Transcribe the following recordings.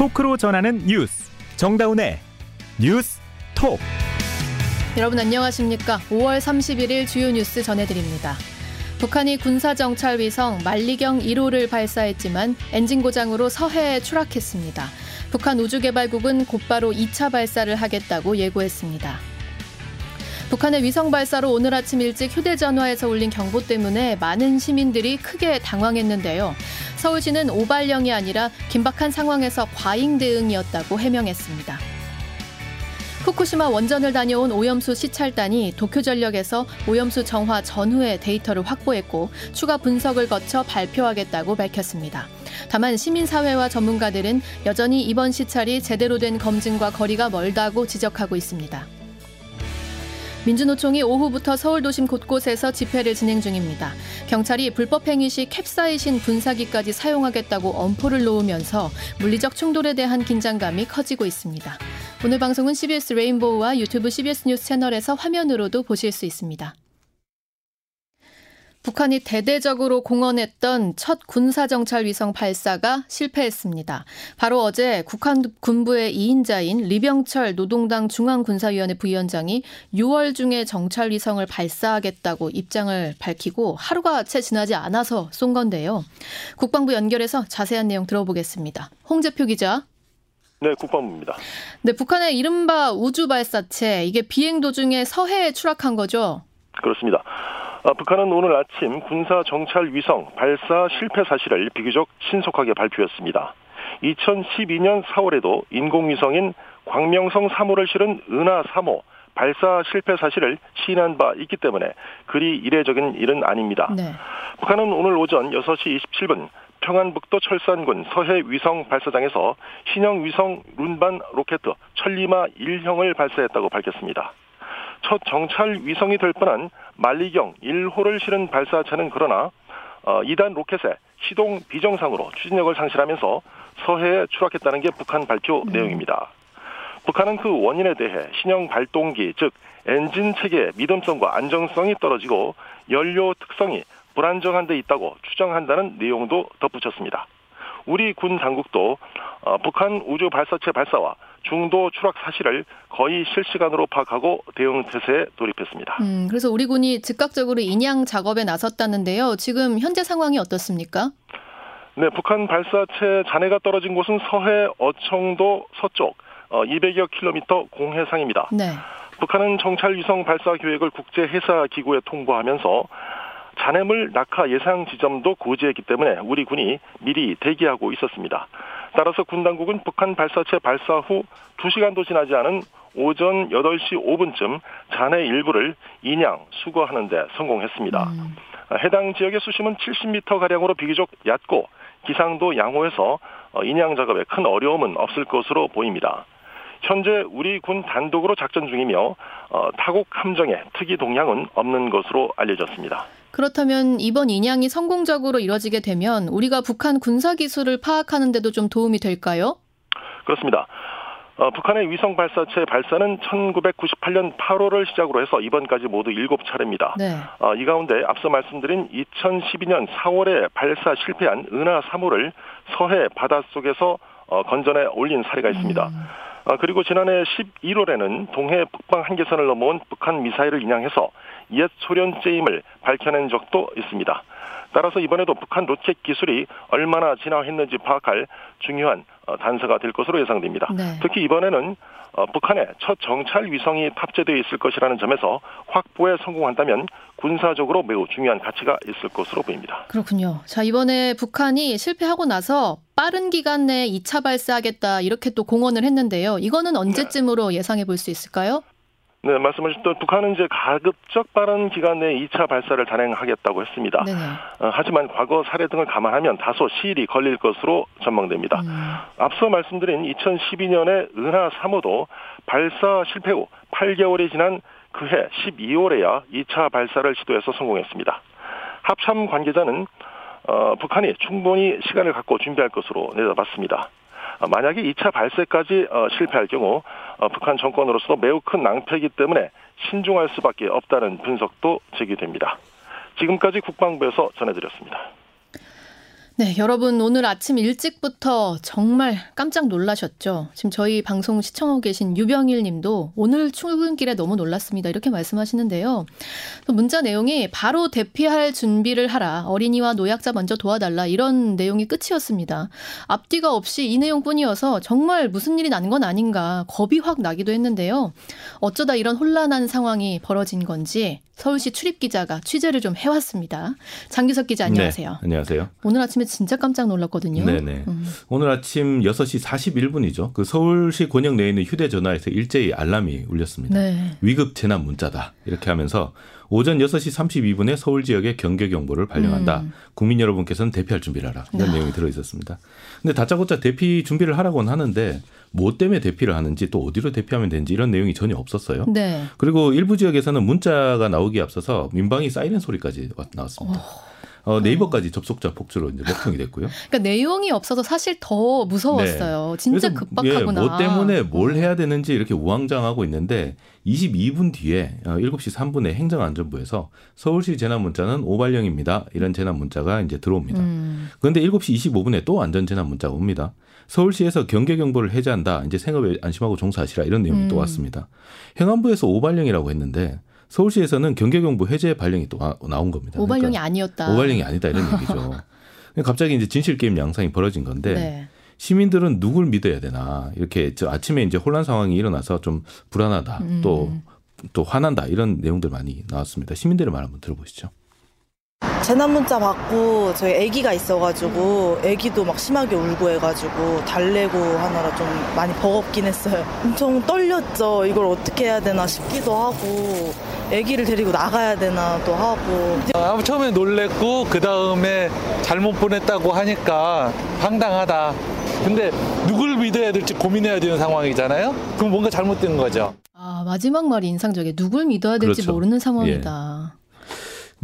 토크로 전하는 뉴스 정다운의 뉴스 톡 여러분 안녕하십니까? 5월 31일 주요 뉴스 전해드립니다. 북한이 군사정찰 위성 만리경 1호를 발사했지만 엔진 고장으로 서해에 추락했습니다. 북한 우주개발국은 곧바로 2차 발사를 하겠다고 예고했습니다. 북한의 위성 발사로 오늘 아침 일찍 휴대전화에서 울린 경보 때문에 많은 시민들이 크게 당황했는데요. 서울시는 오발령이 아니라 긴박한 상황에서 과잉 대응이었다고 해명했습니다. 후쿠시마 원전을 다녀온 오염수 시찰단이 도쿄전력에서 오염수 정화 전후의 데이터를 확보했고 추가 분석을 거쳐 발표하겠다고 밝혔습니다. 다만 시민사회와 전문가들은 여전히 이번 시찰이 제대로 된 검증과 거리가 멀다고 지적하고 있습니다. 민주노총이 오후부터 서울 도심 곳곳에서 집회를 진행 중입니다. 경찰이 불법 행위 시 캡사이신 분사기까지 사용하겠다고 엄포를 놓으면서 물리적 충돌에 대한 긴장감이 커지고 있습니다. 오늘 방송은 CBS 레인보우와 유튜브 CBS 뉴스 채널에서 화면으로도 보실 수 있습니다. 북한이 대대적으로 공언했던 첫 군사정찰 위성 발사가 실패했습니다. 바로 어제 북한 군부의 2인자인 리병철 노동당 중앙군사위원회 부위원장이 6월 중에 정찰 위성을 발사하겠다고 입장을 밝히고 하루가 채 지나지 않아서 쏜 건데요. 국방부 연결해서 자세한 내용 들어보겠습니다. 홍재표 기자. 네, 국방부입니다. 네, 북한의 이른바 우주 발사체 이게 비행 도중에 서해에 추락한 거죠? 그렇습니다. 아, 북한은 오늘 아침 군사 정찰 위성 발사 실패 사실을 비교적 신속하게 발표했습니다. 2012년 4월에도 인공위성인 광명성 3호를 실은 은하 3호 발사 실패 사실을 시인한 바 있기 때문에 그리 이례적인 일은 아닙니다. 네. 북한은 오늘 오전 6시 27분 평안북도 철산군 서해 위성 발사장에서 신형 위성 룬반 로켓 천리마 1형을 발사했다고 밝혔습니다. 첫 정찰 위성이 될 뻔한 만리경 1호를 실은 발사체는 그러나 어, 2단 로켓의 시동 비정상으로 추진력을 상실하면서 서해에 추락했다는 게 북한 발표 음. 내용입니다. 북한은 그 원인에 대해 신형 발동기 즉 엔진 체계의 믿음성과 안정성이 떨어지고 연료 특성이 불안정한 데 있다고 추정한다는 내용도 덧붙였습니다. 우리 군 당국도 어, 북한 우주 발사체 발사와 중도 추락 사실을 거의 실시간으로 파악하고 대응 태세에 돌입했습니다. 음, 그래서 우리 군이 즉각적으로 인양 작업에 나섰다는데요. 지금 현재 상황이 어떻습니까? 네, 북한 발사체 잔해가 떨어진 곳은 서해 어청도 서쪽 어, 200여 킬로미터 공해상입니다. 네. 북한은 정찰 위성 발사 계획을 국제 해사 기구에 통보하면서 잔해물 낙하 예상 지점도 고지했기 때문에 우리 군이 미리 대기하고 있었습니다. 따라서 군 당국은 북한 발사체 발사 후 2시간도 지나지 않은 오전 8시 5분쯤 잔해 일부를 인양 수거하는 데 성공했습니다. 음. 해당 지역의 수심은 70m 가량으로 비교적 얕고 기상도 양호해서 인양 작업에 큰 어려움은 없을 것으로 보입니다. 현재 우리 군 단독으로 작전 중이며 어, 타국 함정의 특이 동향은 없는 것으로 알려졌습니다. 그렇다면 이번 인양이 성공적으로 이뤄지게 되면 우리가 북한 군사 기술을 파악하는 데도 좀 도움이 될까요? 그렇습니다. 어, 북한의 위성 발사체 발사는 1998년 8월을 시작으로 해서 이번까지 모두 7차례입니다. 네. 어, 이 가운데 앞서 말씀드린 2012년 4월에 발사 실패한 은하 3호를 서해 바닷속에서 어, 건전에 올린 사례가 있습니다. 음. 어, 그리고 지난해 11월에는 동해 북방 한계선을 넘어온 북한 미사일을 인양해서 옛 소련제임을 밝혀낸 적도 있습니다. 따라서 이번에도 북한 로켓 기술이 얼마나 진화했는지 파악할 중요한 어, 단서가 될 것으로 예상됩니다. 네. 특히 이번에는 어, 북한의 첫 정찰 위성이 탑재되어 있을 것이라는 점에서 확보에 성공한다면 군사적으로 매우 중요한 가치가 있을 것으로 보입니다. 그렇군요. 자, 이번에 북한이 실패하고 나서 빠른 기간 내에 2차 발사하겠다 이렇게 또 공언을 했는데요. 이거는 언제쯤으로 네. 예상해 볼 수 있을까요? 네, 말씀하셨던 북한은 이제 가급적 빠른 기간 내에 2차 발사를 단행하겠다고 했습니다. 어, 하지만 과거 사례 등을 감안하면 다소 시일이 걸릴 것으로 전망됩니다. 음. 앞서 말씀드린 2012년에 은하 3호도 발사 실패 후 8개월이 지난 그해 12월에야 2차 발사를 시도해서 성공했습니다. 합참 관계자는 어, 북한이 충분히 시간을 갖고 준비할 것으로 내다봤습니다. 어, 만약에 2차 발사까지 어, 실패할 경우 어, 북한 정권으로서도 매우 큰 낭패이기 때문에 신중할 수밖에 없다는 분석도 제기됩니다. 지금까지 국방부에서 전해드렸습니다. 네, 여러분 오늘 아침 일찍부터 정말 깜짝 놀라셨죠? 지금 저희 방송 시청하고 계신 유병일 님도 오늘 출근길에 너무 놀랐습니다. 이렇게 말씀하시는데요. 문자 내용이 바로 대피할 준비를 하라. 어린이와 노약자 먼저 도와달라. 이런 내용이 끝이었습니다. 앞뒤가 없이 이 내용뿐이어서 정말 무슨 일이 난 건 아닌가 겁이 확 나기도 했는데요. 어쩌다 이런 혼란한 상황이 벌어진 건지 서울시 출입 기자가 취재를 좀 해왔습니다. 장기석 기자 안녕하세요. 네, 안녕하세요. 오늘 아침에 진짜 깜짝 놀랐거든요. 네네. 음. 오늘 아침 6시 41분이죠. 그 서울시 권역 내에 있는 휴대전화에서 일제히 알람이 울렸습니다. 네. 위급 재난 문자다. 이렇게 하면서 오전 6시 32분에 서울 지역에 경계 경보를 발령한다. 음. 국민 여러분께서는 대피할 준비를 하라. 이런 아. 내용이 들어 있었습니다. 근데 다짜고짜 대피 준비를 하라고는 하는데 뭐 때문에 대피를 하는지 또 어디로 대피하면 되는지 이런 내용이 전혀 없었어요. 네. 그리고 일부 지역에서는 문자가 나오기에 앞서서 민방위 사이렌 소리까지 나왔습니다. 어. 어, 네이버까지 접속자 폭주로 이제 먹통이 됐고요. 그러니까 내용이 없어서 사실 더 무서웠어요. 네. 진짜 급박하구나. 예, 뭐 때문에 뭘 해야 되는지 이렇게 우왕좌왕하고 있는데 22분 뒤에 7시 어, 3분에 행정안전부에서 서울시 재난 문자는 오발령입니다. 이런 재난 문자가 이제 들어옵니다. 음. 그런데 7시 25분에 또 안전 재난 문자가 옵니다. 서울시에서 경계 경보를 해제한다. 이제 생업에 안심하고 종사하시라 이런 내용이 음. 또 왔습니다. 행안부에서 오발령이라고 했는데 서울시에서는 경계 경보 해제 발령이 또 나온 겁니다. 오발령이 그러니까 아니었다. 오발령이 아니다 이런 얘기죠. 갑자기 이제 진실 게임 양상이 벌어진 건데 네. 시민들은 누굴 믿어야 되나 이렇게 저 아침에 이제 혼란 상황이 일어나서 좀 불안하다 음. 또또 화난다 이런 내용들 많이 나왔습니다. 시민들의 말 한번 들어보시죠. 재난 문자 받고 저희 아기가 있어가지고 아기도 막 심하게 울고 해가지고 달래고 하느라 좀 많이 버겁긴 했어요. 엄청 떨렸죠. 이걸 어떻게 해야 되나 싶기도 하고 아기를 데리고 나가야 되나 또 하고. 아, 처음에 놀랬고 그 다음에 잘못 보냈다고 하니까 황당하다. 근데 누굴 믿어야 될지 고민해야 되는 상황이잖아요. 그럼 뭔가 잘못된 거죠. 아 마지막 말이 인상적이에요. 누굴 믿어야 될지 그렇죠. 모르는 상황이다.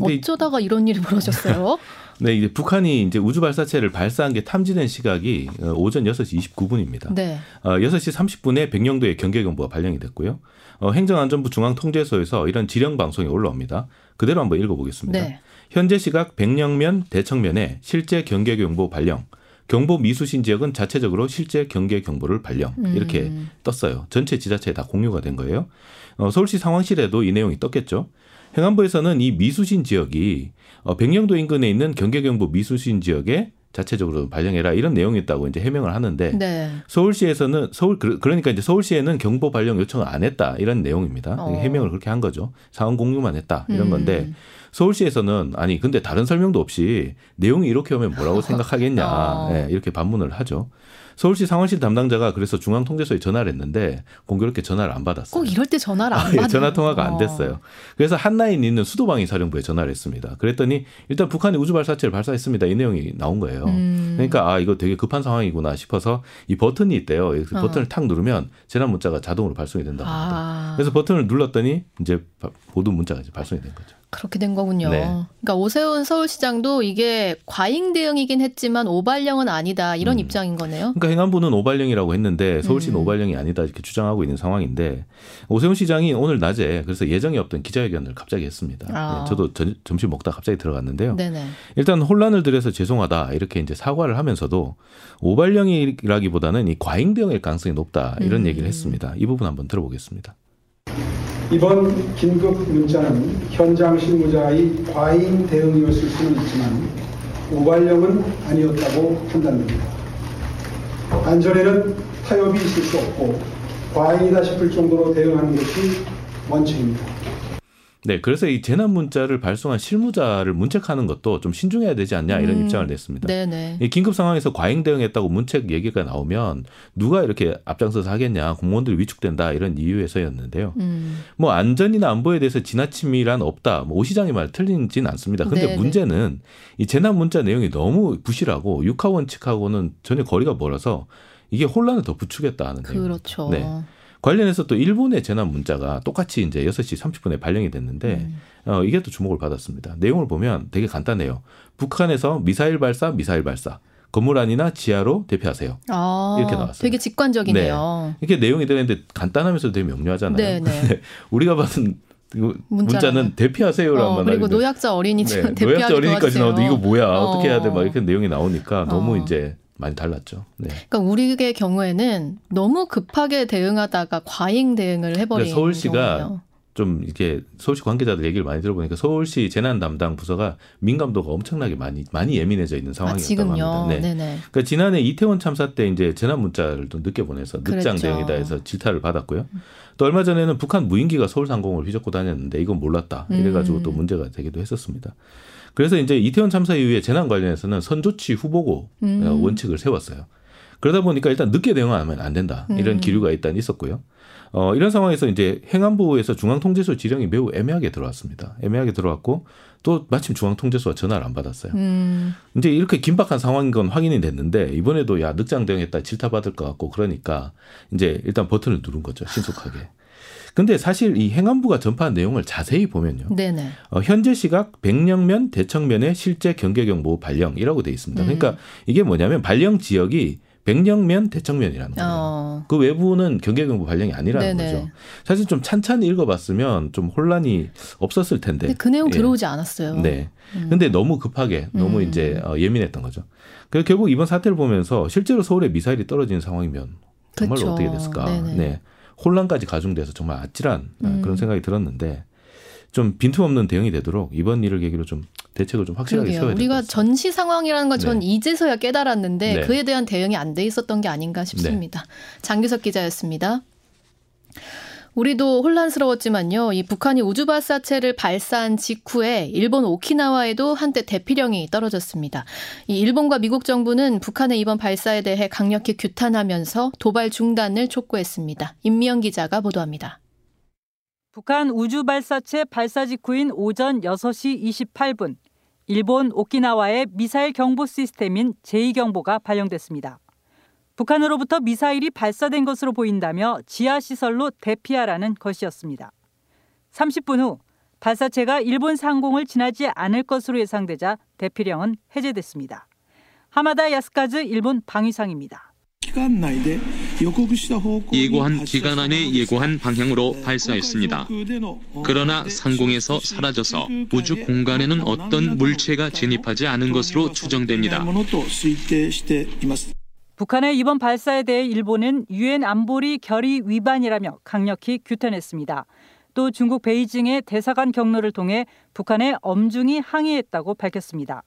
예. 어쩌다가 이런 일이 벌어졌어요? 네, 이제 북한이 이제 우주 발사체를 발사한 게 탐지된 시각이 어, 오전 6시 29분입니다. 네. 어, 6시 30분에 백령도에 경계 경보가 발령이 됐고요. 어, 행정안전부 중앙통제소에서 이런 지령 방송이 올라옵니다. 그대로 한번 읽어보겠습니다. 네. 현재 시각 백령면 대청면에 실제 경계 경보 발령. 경보 미수신 지역은 자체적으로 실제 경계 경보를 발령 이렇게 음. 떴어요. 전체 지자체에 다 공유가 된 거예요. 어, 서울시 상황실에도 이 내용이 떴겠죠. 행안부에서는 이 미수신 지역이 어, 백령도 인근에 있는 경계경보 미수신 지역에 자체적으로 발령해라 이런 내용이 있다고 이제 해명을 하는데 네. 서울시에서는 서울 그러니까 이제 서울시에는 경보 발령 요청을 안 했다 이런 내용입니다. 어. 해명을 그렇게 한 거죠. 상황 공유만 했다 이런 음. 건데 서울시에서는 아니 근데 다른 설명도 없이 내용이 이렇게 오면 뭐라고 생각하겠냐 어. 네, 이렇게 반문을 하죠. 서울시 상황실 담당자가 그래서 중앙통제소에 전화를 했는데 공교롭게 전화를 안 받았어요. 꼭 이럴 때 전화를 안 받아요. 아, 예, 전화 통화가 안 됐어요. 그래서 한라인 있는 수도방위 사령부에 전화를 했습니다. 그랬더니 일단 북한이 우주 발사체를 발사했습니다. 이 내용이 나온 거예요. 음. 그러니까 아 이거 되게 급한 상황이구나 싶어서 이 버튼이 있대요. 그 버튼을 탁 누르면 재난 문자가 자동으로 발송이 된다고 합니다. 아. 그래서 버튼을 눌렀더니 이제 모든 문자가 이제 발송이 된 거죠. 그렇게 된 거군요. 네. 그러니까 오세훈 서울시장도 이게 과잉 대응이긴 했지만 오발령은 아니다 이런 음. 입장인 거네요. 그러니까 행안부는 오발령이라고 했는데 서울시는 음. 오발령이 아니다 이렇게 주장하고 있는 상황인데 오세훈 시장이 오늘 낮에 그래서 예정이 없던 기자회견을 갑자기 했습니다. 아. 네, 저도 전, 점심 먹다 갑자기 들어갔는데요. 네네. 일단 혼란을 들여서 죄송하다 이렇게 이제 사과를 하면서도 오발령이라기보다는 이 과잉 대응일 가능성이 높다 이런 음. 얘기를 했습니다. 이 부분 한번 들어보겠습니다. 이번 긴급 문자는 현장 실무자의 과잉 대응이었을 수는 있지만 우발령은 아니었다고 판단됩니다. 안전에는 타협이 있을 수 없고 과잉이다 싶을 정도로 대응하는 것이 원칙입니다. 네, 그래서 이 재난 문자를 발송한 실무자를 문책하는 것도 좀 신중해야 되지 않냐 이런 음. 입장을 냈습니다. 네네. 이 긴급 상황에서 과잉 대응했다고 문책 얘기가 나오면 누가 이렇게 앞장서서 하겠냐, 공무원들이 위축된다 이런 이유에서였는데요. 음. 뭐 안전이나 안보에 대해서 지나침이란 없다. 뭐오 시장의 말 틀린지는 않습니다. 근데 네네. 문제는 이 재난 문자 내용이 너무 부실하고 육하 원칙하고는 전혀 거리가 멀어서 이게 혼란을 더 부추겠다 하는 그렇죠. 네. 관련해서 또 일본의 재난 문자가 똑같이 이제 6시 30분에 발령이 됐는데 음. 어, 이게 또 주목을 받았습니다. 내용을 보면 되게 간단해요. 북한에서 미사일 발사, 미사일 발사. 건물 안이나 지하로 대피하세요. 아, 이렇게 나왔어요. 되게 직관적이네요. 네. 이렇게 내용이 되는데 간단하면서도 되게 명료하잖아요. 네, 네. 우리가 받은 문자는 대피하세요라는 어, 그리고 노약자 어린이집 네, 노약자 어린이까지 나오는데 이거 뭐야 어. 떻게 해야 돼 막 이렇게 내용이 나오니까 너무 어. 이제 많이 달랐죠. 네. 그러니까 우리의 경우에는 너무 급하게 대응하다가 과잉 대응을 해버린 서울시가 경우예요. 좀 이렇게 서울시 관계자들 얘기를 많이 들어보니까 서울시 재난 담당 부서가 민감도가 엄청나게 많이 많이 예민해져 있는 상황이었다고 아, 합니다. 네. 네네. 그러니까 지난해 이태원 참사 때 이제 재난 문자를 또 늦게 보내서 늦장 대응이다 해서 질타를 받았고요. 또 얼마 전에는 북한 무인기가 서울 상공을 휘젓고 다녔는데 이건 몰랐다 이래가지고 음. 또 문제가 되기도 했었습니다. 그래서 이제 이태원 참사 이후에 재난 관련해서는 선조치 후보고 음. 원칙을 세웠어요. 그러다 보니까 일단 늦게 대응하면 안 된다 이런 음. 기류가 일단 있었고요. 어, 이런 상황에서 이제 행안부에서 중앙통제소 지령이 매우 애매하게 들어왔습니다. 애매하게 들어왔고 또 마침 중앙통제소가 전화를 안 받았어요. 음. 이제 이렇게 긴박한 상황인 건 확인이 됐는데 이번에도 야 늑장 대응했다 질타받을 것 같고 그러니까 이제 일단 버튼을 누른 거죠 신속하게. 근데 사실 이 행안부가 전파한 내용을 자세히 보면요. 네네. 어, 현재 시각 백령면 대청면의 실제 경계경보 발령이라고 돼 있습니다. 그러니까 음. 이게 뭐냐면 발령 지역이 백령면 대청면이라는 거예요. 어. 그 외부는 경계경보 발령이 아니라는 네네. 거죠. 사실 좀 찬찬히 읽어봤으면 좀 혼란이 없었을 텐데. 그 내용 예. 들어오지 않았어요. 네. 음. 근데 너무 급하게 너무 음. 이제 어, 예민했던 거죠. 그래서 결국 이번 사태를 보면서 실제로 서울에 미사일이 떨어지는 상황이면 정말 로 어떻게 됐을까. 네네. 네. 혼란까지 가중돼서 정말 아찔한 어, 음. 그런 생각이 들었는데 좀 빈틈없는 대응이 되도록 이번 일을 계기로 좀 대책을 좀 확실하게 그러게요. 세워야 될것 우리가 전시 상황이라는 걸전 네. 이제서야 깨달았는데 네. 그에 대한 대응이 안 돼 있었던 게 아닌가 싶습니다. 네. 장규석 기자였습니다. 우리도 혼란스러웠지만요. 이 북한이 우주 발사체를 발사한 직후에 일본 오키나와에도 한때 대피령이 떨어졌습니다. 이 일본과 미국 정부는 북한의 이번 발사에 대해 강력히 규탄하면서 도발 중단을 촉구했습니다. 임미영 기자가 보도합니다. 북한 우주 발사체 발사 직후인 오전 6시 28분 일본 오키나와의 미사일 경보 시스템인 제2경보가 발령됐습니다. 북한으로부터 미사일이 발사된 것으로 보인다며 지하시설로 대피하라는 것이었습니다. 30분 후 발사체가 일본 상공을 지나지 않을 것으로 예상되자 대피령은 해제됐습니다. 하마다 야스카즈 일본 방위상입니다. 예고한 기간 안에 예고한 방향으로 발사했습니다. 그러나 상공에서 사라져서 우주 공간에는 어떤 물체가 진입하지 않은 것으로 추정됩니다. 북한의 이번 발사에 대해 일본은 유엔 안보리 결의 위반이라며 강력히 규탄했습니다. 또 중국 베이징의 대사관 경로를 통해 북한에 엄중히 항의했다고 밝혔습니다.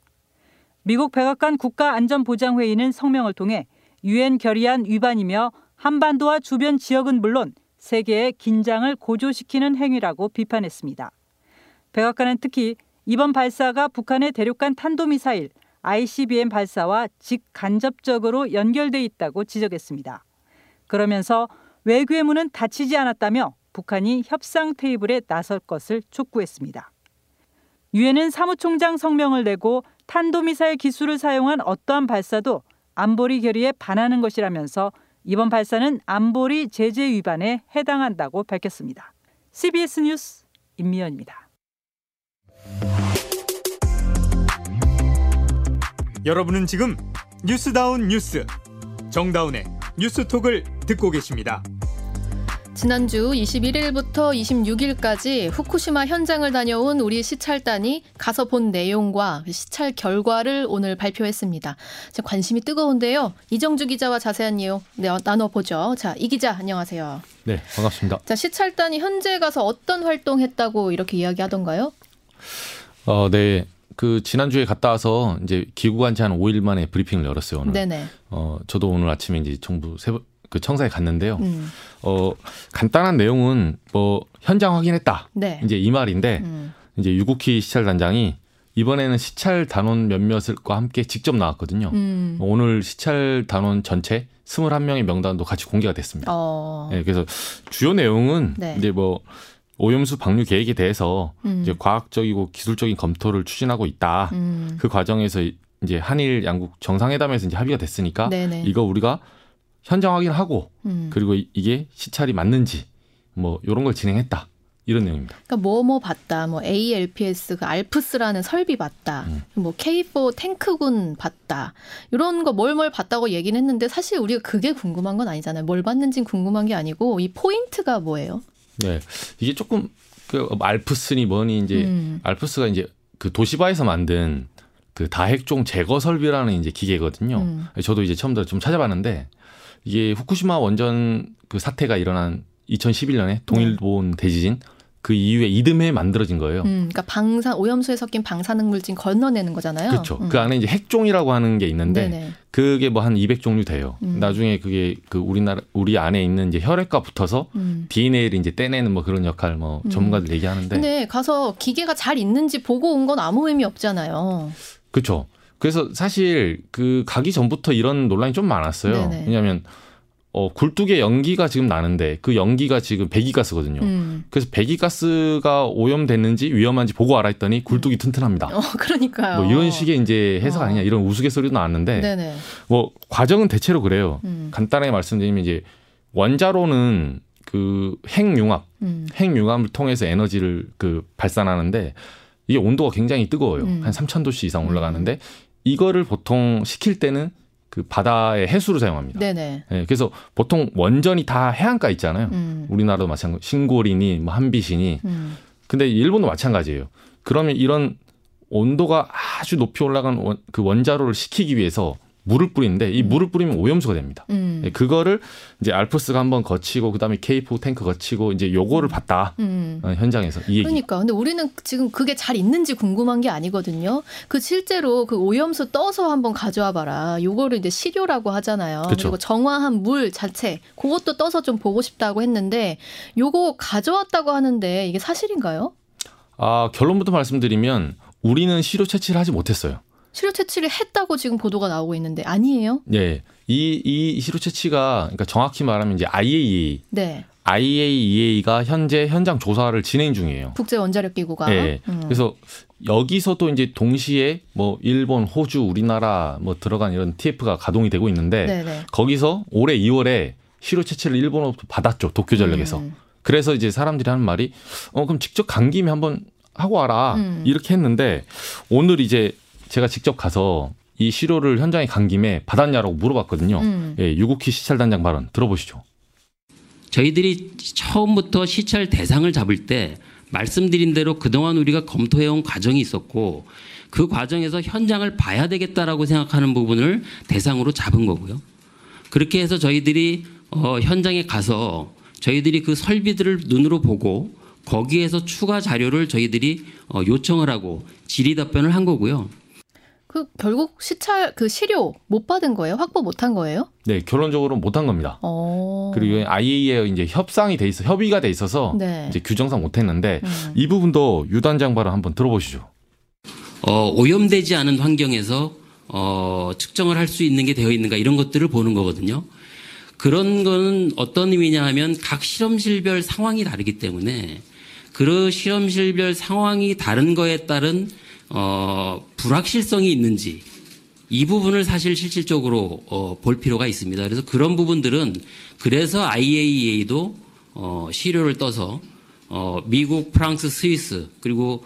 미국 백악관 국가안전보장회의는 성명을 통해 유엔 결의안 위반이며 한반도와 주변 지역은 물론 세계의 긴장을 고조시키는 행위라고 비판했습니다. 백악관은 특히 이번 발사가 북한의 대륙간 탄도미사일 ICBM 발사와 직간접적으로 연결돼 있다고 지적했습니다. 그러면서 외교의 문은 닫히지 않았다며 북한이 협상 테이블에 나설 것을 촉구했습니다. 유엔은 사무총장 성명을 내고 탄도미사일 기술을 사용한 어떠한 발사도 안보리 결의에 반하는 것이라면서 이번 발사는 안보리 제재 위반에 해당한다고 밝혔습니다. CBS 뉴스 임미연입니다. 여러분은 지금 뉴스다운 뉴스 정다운의 뉴스톡을 듣고 계십니다. 지난주 21일부터 26일까지 후쿠시마 현장을 다녀온 우리 시찰단이 가서 본 내용과 시찰 결과를 오늘 발표했습니다. 관심이 뜨거운데요. 이정주 기자와 자세한 내용 나눠보죠. 자, 이 기자 안녕하세요. 네, 반갑습니다. 자, 시찰단이 현재 가서 어떤 활동했다고 이렇게 이야기하던가요? 어, 네. 그 지난주에 갔다 와서 이제 귀국한 지 한 5일 만에 브리핑을 열었어요, 오늘. 네네. 어, 저도 오늘 아침에 이제 정부 세, 그 청사에 갔는데요. 음. 어, 간단한 내용은 뭐 현장 확인했다. 네. 이제 이 말인데 음. 이제 유국희 시찰 단장이 이번에는 시찰 단원 몇몇과 함께 직접 나왔거든요. 음. 오늘 시찰 단원 전체 21명의 명단도 같이 공개가 됐습니다. 어. 네, 그래서 주요 내용은 네. 이제 뭐 오염수 방류 계획에 대해서 음. 이제 과학적이고 기술적인 검토를 추진하고 있다. 음. 그 과정에서 이제 한일 양국 정상회담에서 이제 합의가 됐으니까 네네. 이거 우리가 현장 확인하고 음. 그리고 이게 시찰이 맞는지 뭐 이런 걸 진행했다. 이런 내용입니다. 그러니까 뭐뭐 뭐 봤다, 뭐 ALPS 그 알프스라는 설비 봤다, 음. 뭐 K4 탱크군 봤다, 이런 거 뭘 뭘 봤다고 얘기는 했는데 사실 우리가 그게 궁금한 건 아니잖아요. 뭘 봤는지 궁금한 게 아니고 이 포인트가 뭐예요? 네, 이게 조금 그 알프스니 뭐니 이제 음. 알프스가 이제 그 도시바에서 만든 그 다핵종 제거 설비라는 이제 기계거든요. 음. 저도 이제 처음 들어 좀 찾아봤는데 이게 후쿠시마 원전 그 사태가 일어난 2011년에 동일본 네. 대지진 그 이후에 이듬해 만들어진 거예요. 음, 그러니까 방사 오염수에 섞인 방사능 물질 건너내는 거잖아요. 그렇죠. 음. 그 안에 이제 핵종이라고 하는 게 있는데 네네. 그게 뭐 한 200종류 돼요. 음. 나중에 그게 그 우리나라 우리 안에 있는 이제 혈액과 붙어서 음. DNA를 이제 떼내는 뭐 그런 역할 뭐 음. 전문가들 얘기하는데. 근데 가서 기계가 잘 있는지 보고 온 건 아무 의미 없잖아요. 그렇죠. 그래서 사실 그 가기 전부터 이런 논란이 좀 많았어요. 네네. 왜냐하면 어, 굴뚝에 연기가 지금 나는데 그 연기가 지금 배기가스거든요. 음. 그래서 배기가스가 오염됐는지 위험한지 보고 알아 했더니 굴뚝이 튼튼합니다. 어, 그러니까요. 뭐 이런 식의 이제 해석 어. 아니냐 이런 우스갯소리도 나왔는데 네네. 뭐 과정은 대체로 그래요. 음. 간단하게 말씀드리면 이제 원자로는 그 핵융합, 음. 핵융합을 통해서 에너지를 그 발산하는데 이게 온도가 굉장히 뜨거워요. 음. 한 3,000도씨 이상 올라가는데 음. 이거를 보통 식힐 때는 그 바다의 해수를 사용합니다. 네네. 네, 그래서 보통 원전이 다 해안가 있잖아요. 음. 우리나라도 마찬가지. 신고리니 뭐 한빛이니. 음. 근데 일본도 마찬가지예요. 그러면 이런 온도가 아주 높이 올라간 원, 그 원자로를 식히기 위해서 물을 뿌리는데 이 음. 물을 뿌리면 오염수가 됩니다. 음. 예, 그거를 이제 알프스가 한번 거치고 그다음에 K4 탱크 거치고 이제 요거를 봤다 음. 어, 현장에서 이 얘기. 그러니까 근데 우리는 지금 그게 잘 있는지 궁금한 게 아니거든요. 그 실제로 그 오염수 떠서 한번 가져와 봐라. 요거를 이제 시료라고 하잖아요. 그쵸. 그리고 정화한 물 자체 그것도 떠서 좀 보고 싶다고 했는데 요거 가져왔다고 하는데 이게 사실인가요? 아 결론부터 말씀드리면 우리는 시료 채취를 하지 못했어요. 시료 채취를 했다고 지금 보도가 나오고 있는데 아니에요? 네. 이, 이 시료 채취가 그러니까 정확히 말하면 이제 IAEA. 네. IAEA가 현재 현장 조사를 진행 중이에요. 국제 원자력 기구가. 네. 음. 그래서 여기서 도 이제 동시에 뭐 일본, 호주, 우리나라 뭐 들어간 이런 TF가 가동이 되고 있는데 네네. 거기서 올해 2월에 시료 채취를 일본으로부터 받았죠. 도쿄 전력에서. 음. 그래서 이제 사람들이 하는 말이 어 그럼 직접 간 김에 한번 하고 와라. 음. 이렇게 했는데 오늘 이제 제가 직접 가서 이 시료를 현장에 간 김에 받았냐라고 물어봤거든요. 음. 예, 유국희 시찰단장 발언 들어보시죠. 저희들이 처음부터 시찰 대상을 잡을 때 말씀드린 대로 그동안 우리가 검토해온 과정이 있었고 그 과정에서 현장을 봐야 되겠다라고 생각하는 부분을 대상으로 잡은 거고요. 그렇게 해서 저희들이 어, 현장에 가서 저희들이 그 설비들을 눈으로 보고 거기에서 추가 자료를 저희들이 어, 요청을 하고 질의 답변을 한 거고요. 그 결국 시찰 그 시료 못 받은 거예요? 확보 못 한 거예요? 네, 결론적으로 못 한 겁니다. 오. 어. 그리고 IAEA 이제 협상이 돼 있어 협의가 돼 있어서 네. 이제 규정상 못 했는데 음. 이 부분도 유단장 발언 한번 들어보시죠. 어, 오염되지 않은 환경에서 어, 측정을 할 수 있는 게 되어 있는가 이런 것들을 보는 거거든요. 그런 거는 어떤 의미냐 하면 각 실험실별 상황이 다르기 때문에 그 실험실별 상황이 다른 거에 따른 어, 불확실성이 있는지 이 부분을 사실 실질적으로 어, 볼 필요가 있습니다. 그래서 그런 부분들은 그래서 IAEA도 어, 시료를 떠서 어, 미국, 프랑스, 스위스 그리고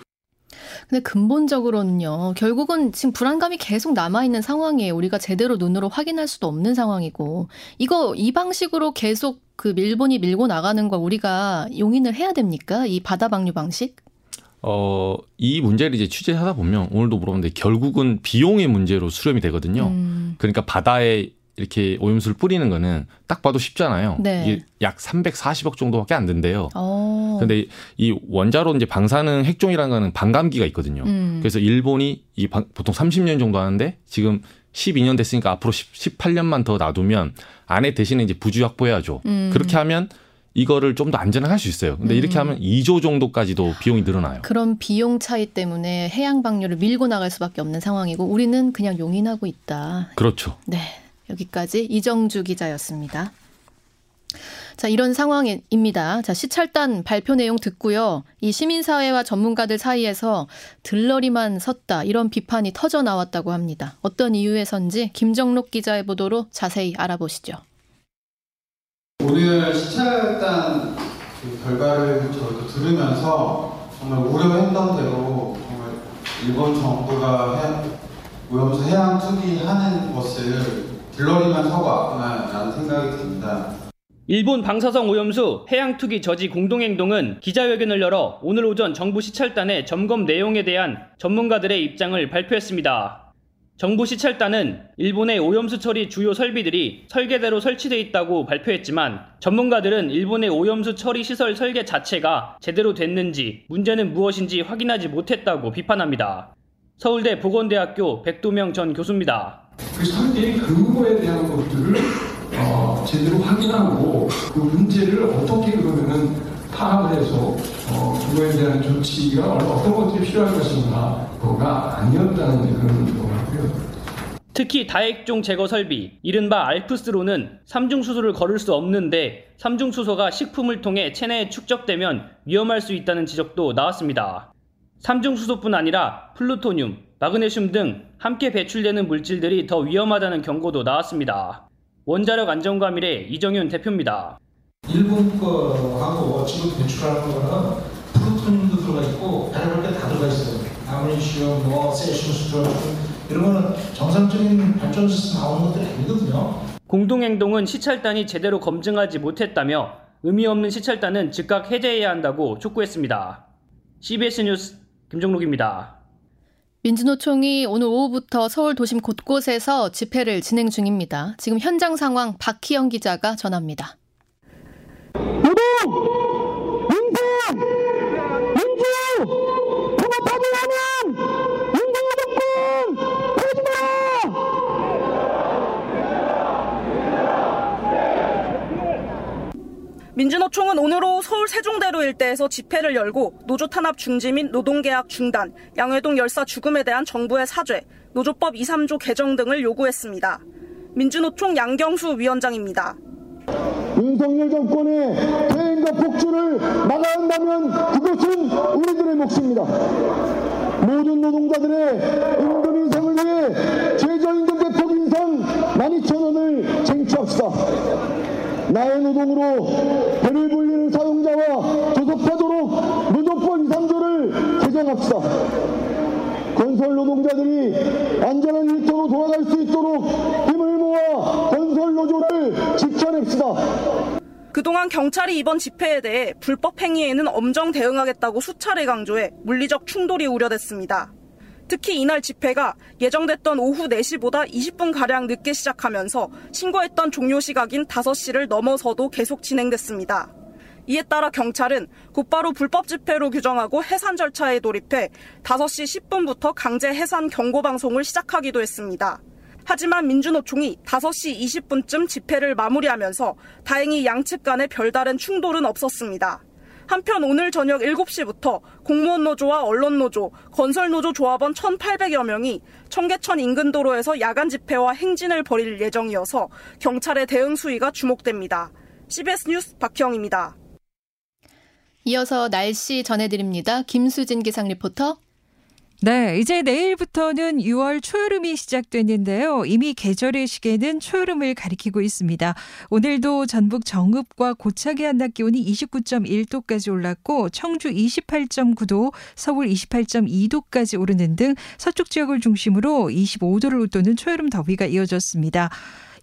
근데 근본적으로는요, 결국은 지금 불안감이 계속 남아있는 상황이에요. 우리가 제대로 눈으로 확인할 수도 없는 상황이고. 이거 이 방식으로 계속 그 일본이 밀고 나가는 걸 우리가 용인을 해야 됩니까? 이 바다 방류 방식? 어, 이 문제를 이제 취재하다 보면 오늘도 물어봤는데 결국은 비용의 문제로 수렴이 되거든요. 음. 그러니까 바다에 이렇게 오염수를 뿌리는 거는 딱 봐도 쉽잖아요. 네. 이게 약 340억 정도밖에 안 된대요. 오. 근데 이 원자로 이제 방사능 핵종이라는 거는 반감기가 있거든요. 음. 그래서 일본이 이 보통 30년 정도 하는데 지금 12년 됐으니까 앞으로 10, 18년만 더 놔두면 안에 대신에 이제 부주 확보해야죠. 음. 그렇게 하면 이거를 좀 더 안전하게 할 수 있어요. 근데 음. 이렇게 하면 2조 정도까지도 비용이 늘어나요. 그런 비용 차이 때문에 해양 방류를 밀고 나갈 수밖에 없는 상황이고 우리는 그냥 용인하고 있다. 그렇죠. 네. 여기까지 이정주 기자였습니다. 자, 이런 상황입니다. 자, 시찰단 발표 내용 듣고요. 이 시민사회와 전문가들 사이에서 들러리만 섰다. 이런 비판이 터져 나왔다고 합니다. 어떤 이유에선지 김정록 기자의 보도로 자세히 알아보시죠. 오늘 시찰단 그 결과를 저희도 들으면서 정말 우려했던 대로 정말 일본 정부가 해양, 오염수 해양 투기하는 것을 들러리만 서고 왔구나라는 생각이 듭니다. 일본 방사성 오염수 해양 투기 저지 공동행동은 기자회견을 열어 오늘 오전 정부 시찰단의 점검 내용에 대한 전문가들의 입장을 발표했습니다. 정부 시찰단은 일본의 오염수 처리 주요 설비들이 설계대로 설치돼 있다고 발표했지만 전문가들은 일본의 오염수 처리 시설 설계 자체가 제대로 됐는지 문제는 무엇인지 확인하지 못했다고 비판합니다. 서울대 보건대학교 백도명 전 교수입니다. 그 설계의 근거에 대한 것들을 어, 제대로 확인하고 그 문제를 어떻게 그러면은 파악을 해서 어, 그거에 대한 조치가 어떤 것들이 필요할 것인가가 아니었다는 그런 것 같고요. 특히 다액종 제거 설비, 이른바 알프스로는 삼중수소를 걸을 수 없는데 삼중수소가 식품을 통해 체내에 축적되면 위험할 수 있다는 지적도 나왔습니다. 삼중수소뿐 아니라 플루토늄, 마그네슘 등 함께 배출되는 물질들이 더 위험하다는 경고도 나왔습니다. 원자력 안전과밀의 이정윤 대표입니다. 일본 거하고 지금 배출하는 거는 플루토늄도 들어가 있고 별의별 게다 들어가 있어요. 아모니슘, 뭐 세슘, 이런 거는 정상적인 발전소에서 나오는 것들이 아니거든요. 공동행동은 시찰단이 제대로 검증하지 못했다며 의미 없는 시찰단은 즉각 해제해야 한다고 촉구했습니다. CBS 뉴스 김종록입니다. 민주노총이 오늘 오후부터 서울 도심 곳곳에서 집회를 진행 중입니다. 지금 현장 상황 박희영 기자가 전합니다. 민주노총은 오늘 오후 서울 세종대로 일대에서 집회를 열고 노조 탄압 중지 및 노동계약 중단, 양회동 열사 죽음에 대한 정부의 사죄, 노조법 2, 3조 개정 등을 요구했습니다. 민주노총 양경수 위원장입니다. 윤석열 정권의 대행과 폭주를 막아야 한다면 그것은 우리들의 몫입니다. 모든 노동자들의 임금 인상을 위해 최저임금 대폭 인상 12,000원을 쟁취합시다. 나의 노동으로 배를 불리는 사용자와 조속하도록 2, 3조를 개정합시다. 건설 노동자들이 안전한 일터로 돌아갈 수 있도록 힘을 모아 건설 노조를 지켜냅시다. 그동안 경찰이 이번 집회에 대해 불법 행위에는 엄정 대응하겠다고 수차례 강조해 물리적 충돌이 우려됐습니다. 특히 이날 집회가 예정됐던 오후 4시보다 20분가량 늦게 시작하면서 신고했던 종료 시각인 5시를 넘어서도 계속 진행됐습니다. 이에 따라 경찰은 곧바로 불법 집회로 규정하고 해산 절차에 돌입해 5시 10분부터 강제 해산 경고 방송을 시작하기도 했습니다. 하지만 민주노총이 5시 20분쯤 집회를 마무리하면서 다행히 양측 간에 별다른 충돌은 없었습니다. 한편 오늘 저녁 7시부터 공무원 노조와 언론 노조, 건설 노조 조합원 1,800여 명이 청계천 인근 도로에서 야간 집회와 행진을 벌일 예정이어서 경찰의 대응 수위가 주목됩니다. CBS 뉴스 박형입니다. 이어서 날씨 전해드립니다. 김수진 기상 리포터. 네, 이제 내일부터는 6월 초여름이 시작됐는데요. 이미 계절의 시계는 초여름을 가리키고 있습니다. 오늘도 전북 정읍과 고창의 한낮 기온이 29.1도까지 올랐고 청주 28.9도, 서울 28.2도까지 오르는 등 서쪽 지역을 중심으로 25도를 웃도는 초여름 더위가 이어졌습니다.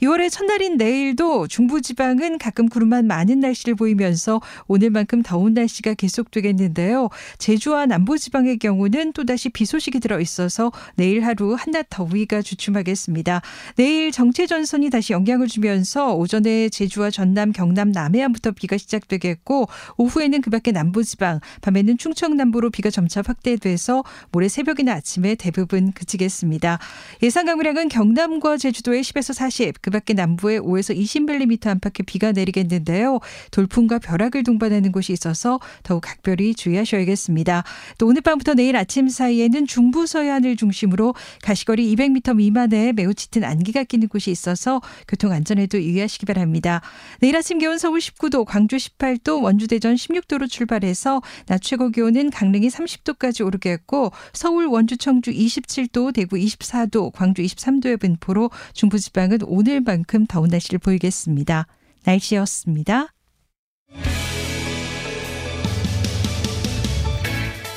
6월의 첫날인 내일도 중부지방은 가끔 구름만 많은 날씨를 보이면서 오늘만큼 더운 날씨가 계속되겠는데요. 제주와 남부지방의 경우는 또다시 비 소식이 들어 있어서 내일 하루 한낮 더위가 주춤하겠습니다. 내일 정체 전선이 다시 영향을 주면서 오전에 제주와 전남, 경남, 남해안부터 비가 시작되겠고 오후에는 그밖에 남부지방, 밤에는 충청 남부로 비가 점차 확대돼서 모레 새벽이나 아침에 대부분 그치겠습니다. 예상 강우량은 경남과 제주도에 10에서 40, 그 밖에 남부에 5에서 20mm 안팎의 비가 내리겠는데요. 돌풍과 벼락을 동반하는 곳이 있어서 더욱 각별히 주의하셔야겠습니다. 또 오늘 밤부터 내일 아침 사이에는 중부 서해안을 중심으로 가시거리 200m 미만의 매우 짙은 안개가 끼는 곳이 있어서 교통 안전에도 유의하시기 바랍니다. 내일 아침 기온 서울 19도, 광주 18도, 원주 대전 16도로 출발해서 낮 최고 기온은 강릉이 30도까지 오르겠고 서울, 원주, 청주 27도, 대구 24도, 광주 23도의 분포로 중부지방은 오늘 오늘만큼 더운 날씨를 보이겠습니다. 날씨였습니다.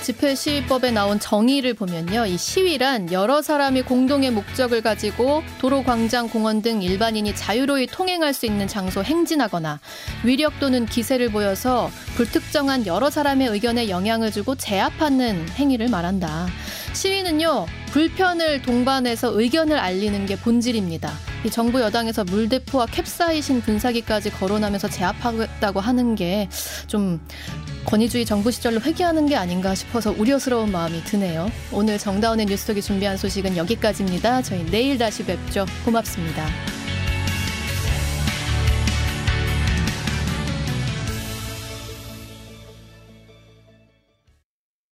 집회 시위법에 나온 정의를 보면요. 이 시위란 여러 사람이 공동의 목적을 가지고 도로, 광장, 공원 등 일반인이 자유로이 통행할 수 있는 장소 행진하거나 위력 또는 기세를 보여서 불특정한 여러 사람의 의견에 영향을 주고 제압하는 행위를 말한다. 시위는요, 불편을 동반해서 의견을 알리는 게 본질입니다. 이 정부 여당에서 물대포와 캡사이신 분사기까지 거론하면서 제압하겠다고 하는 게 좀 권위주의 정부 시절로 회귀하는 게 아닌가 싶어서 우려스러운 마음이 드네요. 오늘 정다운의 뉴스톡이 준비한 소식은 여기까지입니다. 저희 내일 다시 뵙죠. 고맙습니다.